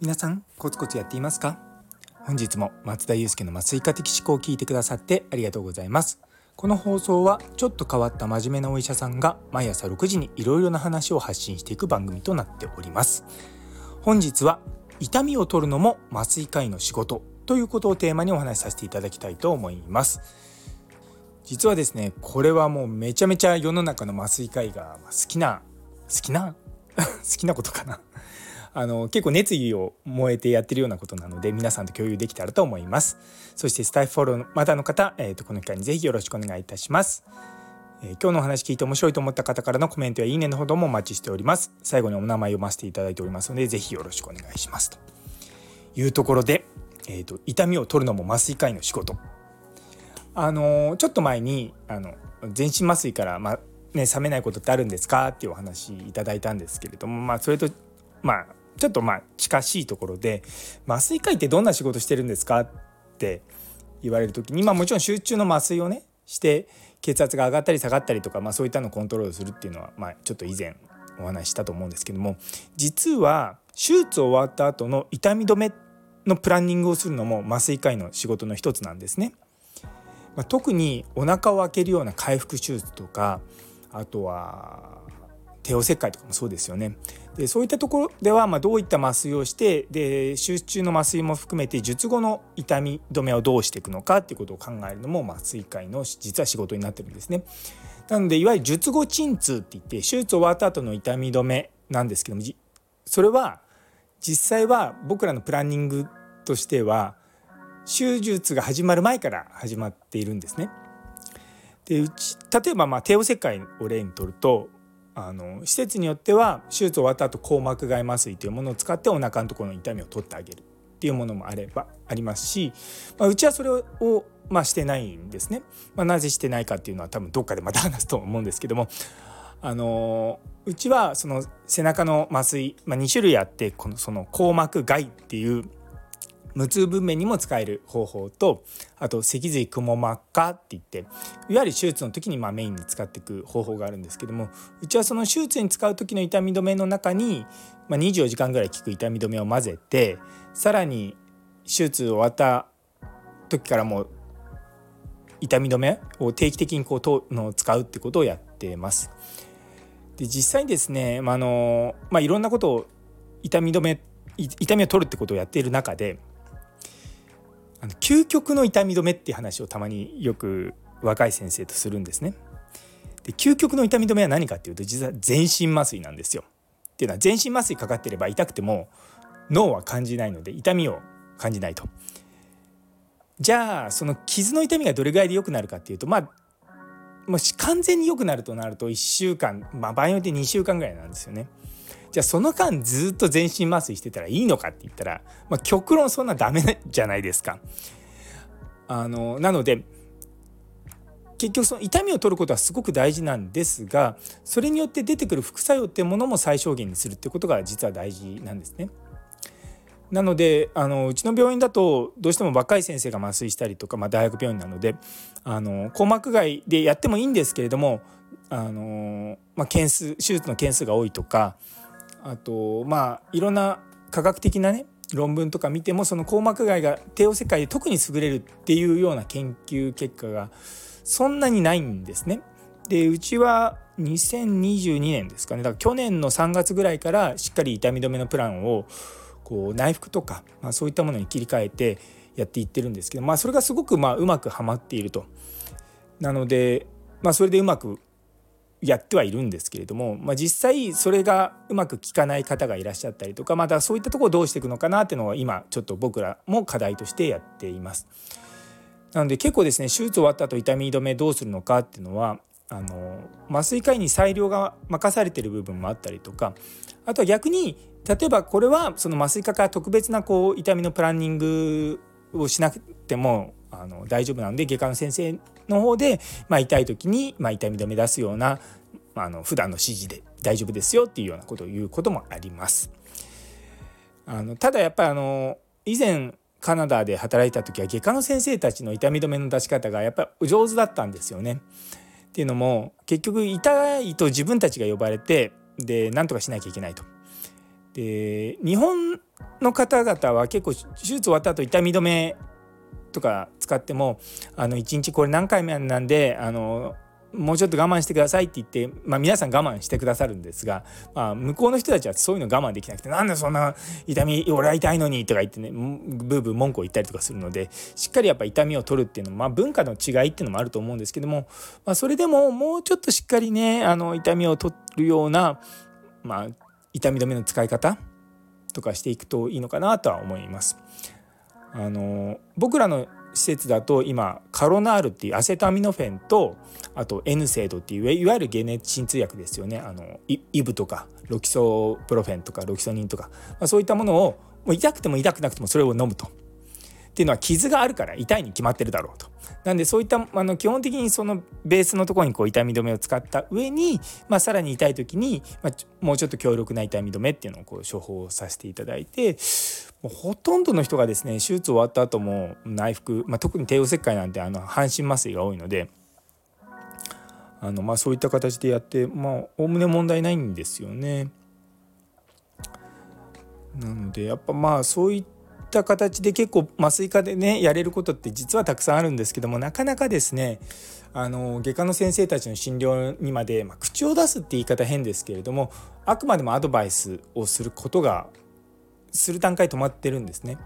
皆さんコツコツやっていますか？本日も松田祐介の麻酔科的思考を聞いてくださってありがとうございます。この放送はちょっと変わった真面目なお医者さんが毎朝6時にいろいろな話を発信していく番組となっております。本日は痛みを取るのも麻酔科医の仕事ということをテーマにお話しさせていただきたいと思います。実はですねこれはもうめちゃめちゃ世の中の麻酔科医が好きな好きな？好きなことかな？あの結構熱意を燃えてやってるようなことなので皆さんと共有できたらと思います。そしてスタイフフォローまだの方、えーと、この機会にぜひよろしくお願いいたします、えー、今日のお話聞いて面白いと思った方からのコメントやいいねのほどもお待ちしております。最後にお名前読ませていただいておりますのでぜひよろしくお願いしますと。いうところで、えーと、痛みを取るのも麻酔科医の仕事。あの、ちょっと前にあの全身麻酔から、まね、冷めないことってあるんですかっていうお話いただいたんですけれども、まあ、それとまあちょっとまあ近しいところで麻酔科医ってどんな仕事してるんですかって言われる時にまあもちろん集中の麻酔をねして血圧が上がったり下がったりとか、まあ、そういったのをコントロールするっていうのは、まあ、ちょっと以前お話ししたと思うんですけども実は手術終わった後の痛み止めのプランニングをするのも麻酔科医の仕事の一つなんですね。まあ、特にお腹を開けるような回復手術とかあとは帝王切開とかもそうですよね。でそういったところでは、ま、どういった麻酔をしてで手術中の麻酔も含めて術後の痛み止めをどうしていくのかっていうことを考えるのも麻酔科医の実は仕事になってるんですね。なのでいわゆる術後鎮痛って言って手術終わった後の痛み止めなんですけどもそれは実際は僕らのプランニングとしては手術が始まる前から始まっているんですね。でうち例えばまあ帝王切開を例にとるとあの施設によっては手術終わった後硬膜外麻酔というものを使ってお腹のところの痛みを取ってあげるっていうものもあればありますし、まあ、うちはそれを、まあ、してないんですね。まあ、なぜしてないかっていうのは多分どっかでまた話すと思うんですけどもあのうちはその背中の麻酔、まあ、2種類あってこのその硬膜外っていう無痛分娩にも使える方法とあと脊髄くも膜下って言っていわゆる手術の時にまあメインに使っていく方法があるんですけどもうちはその手術に使う時の痛み止めの中に、まあ、24時間ぐらい効く痛み止めを混ぜてさらに手術終わった時からもう痛み止めを定期的にこうとの使うってことをやってます。で実際にですね、まあのまあ、いろんなことを痛み止め痛みを取るってことをやっている中であの究極の痛み止めっていう話をたまによく若い先生とするんですね。で究極の痛み止めは何かっていうと実は全身麻酔なんですよ。っていうのは全身麻酔かかってれば痛くても脳は感じないので痛みを感じないと。じゃあその傷の痛みがどれぐらいで良くなるかっていうとまあもし完全に良くなるとなると1週間、まあ、場合によって2週間ぐらいなんですよね。じゃあその間ずっと全身麻酔してたらいいのかって言ったら、まあ、極論そんなダメじゃないですか。あのなので結局その痛みを取ることはすごく大事なんですがそれによって出てくる副作用っていうものも最小限にするってことが実は大事なんですね。なのであのうちの病院だとどうしても若い先生が麻酔したりとか、まあ、大学病院なのであの硬膜外でやってもいいんですけれどもあの、まあ、件数手術の件数が多いとかあとまあいろんな科学的なね論文とか見てもその硬膜外が帝王切開で特に優れるっていうような研究結果がそんなにないんですね。でうちは2022年ですかねだから去年の3月ぐらいからしっかり痛み止めのプランをこう内服とか、まあ、そういったものに切り替えてやっていってるんですけど、まあ、それがすごくまあうまくはまっていると。なので、まあ、それでうまくやってはいるんですけれども、まあ、実際それがうまく効かない方がいらっしゃったりとかまたそういったところをどうしていくのかなっていうのは今ちょっと僕らも課題としてやっています。なので結構ですね手術終わった後痛み止めどうするのかっていうのはあの麻酔科医に裁量が任されてる部分もあったりとかあとは逆に例えばこれはその麻酔科から特別なこう痛みのプランニングをしなくてもあの大丈夫なんで外科の先生の方で、まあ、痛い時に、まあ、痛み止め出すような、まあ、あの普段の指示で大丈夫ですよっていうようなことを言うこともあります。あのただやっぱりあの以前カナダで働いた時は外科の先生たちの痛み止めの出し方がやっぱり上手だったんですよね。っていうのも結局痛いと自分たちが呼ばれてで何とかしなきゃいけないと。で日本の方々は結構手術終わった後痛み止めとか使ってもあの1日これ何回目なんであのもうちょっと我慢してくださいって言って、まあ、皆さん我慢してくださるんですが、まあ、向こうの人たちはそういうの我慢できなくてなんでそんな痛み俺は痛いのにとか言ってねブーブー文句を言ったりとかするのでしっかりやっぱ痛みを取るっていうのも、まあ、文化の違いっていうのもあると思うんですけども、まあ、それでももうちょっとしっかりねあの痛みを取るような、まあ、痛み止めの使い方とかしていくといいのかなとは思います。あの僕らの施設だと今カロナールっていうアセトアミノフェンとあと N セイドっていういわゆる解熱鎮痛薬ですよねあのイブとかロキソプロフェンとかロキソニンとか、まあ、そういったものをもう痛くても痛くなくてもそれを飲むと。っていうのは傷があるから痛いに決まってるだろうと。なんでそういったあの基本的にそのベースのところにこう痛み止めを使った上に、まあ、さらに痛い時に、まあ、もうちょっと強力な痛み止めっていうのをこう処方させていただいてもうほとんどの人がですね手術終わった後も内服、まあ、特に帝王切開なんてあの半身麻酔が多いので。あのまあ、そういった形でやってまあおおむね問題ないんですよね。なのでやっぱまあそういった形で結構麻酔科でねやれることって実はたくさんあるんですけどもなかなかですねあの外科の先生たちの診療にまで、まあ、口を出すって言い方変ですけれどもあくまでもアドバイスをすることがする段階止まってるんですね。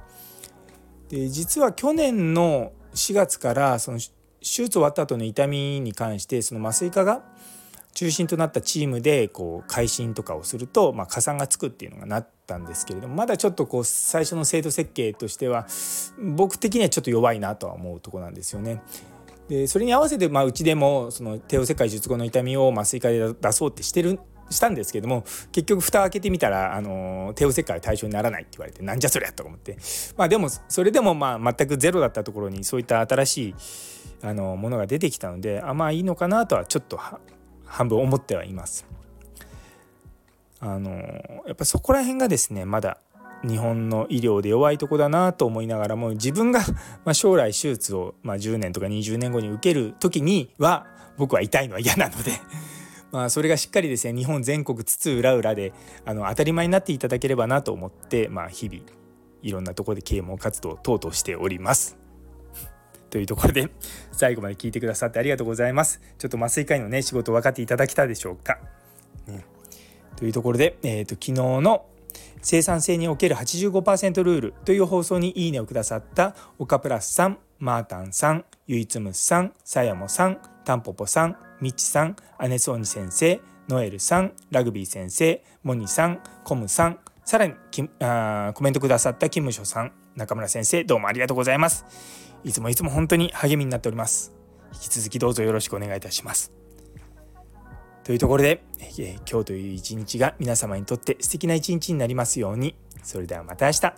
で実は去年の4月からその手術終わった後の痛みに関してその麻酔科が中心となったチームでこう改心とかをすると、まあ、加算がつくっていうのがなったんですけれどもまだちょっとこう最初の制度設計としては僕的にはちょっと弱いなとは思うとこなんですよね。でそれに合わせて、まあ、うちでもその帝王切開術後の痛みを麻酔科で出そうってしてるしたんですけども結局蓋開けてみたらあの帝王切開対象にならないって言われてなんじゃそりゃと思ってまあでもそれでもまあ全くゼロだったところにそういった新しいあのものが出てきたのであまあいいのかなとはちょっと半分思ってはいます。あのやっぱそこら辺がですねまだ日本の医療で弱いとこだなと思いながらも自分が まあ将来手術をま10年とか20年後に受ける時には僕は痛いのは嫌なのでまあそれがしっかりですね日本全国津々浦々であの当たり前になっていただければなと思って、まあ、日々いろんなところで啓蒙活動等々しております。というところで最後まで聞いてくださってありがとうございます。ちょっと麻酔科医のね仕事分かっていただけたでしょうか？ね、というところで、えーと、昨日の生産性における85%ルールという放送にいいねをくださった岡プラスさん、マータンさん、ゆいつむさん、さやもさん、たんぽぽさん、みちさん、アネソーニ先生、ノエルさん、ラグビー先生、モニさん、コムさん、さらにあコメントくださったキムショさん、中村先生、どうもありがとうございます。いつもいつも本当に励みになっております引き続きどうぞよろしくお願いいたしますというところで、えー、今日という一日が皆様にとって素敵な一日になりますように。それではまた明日。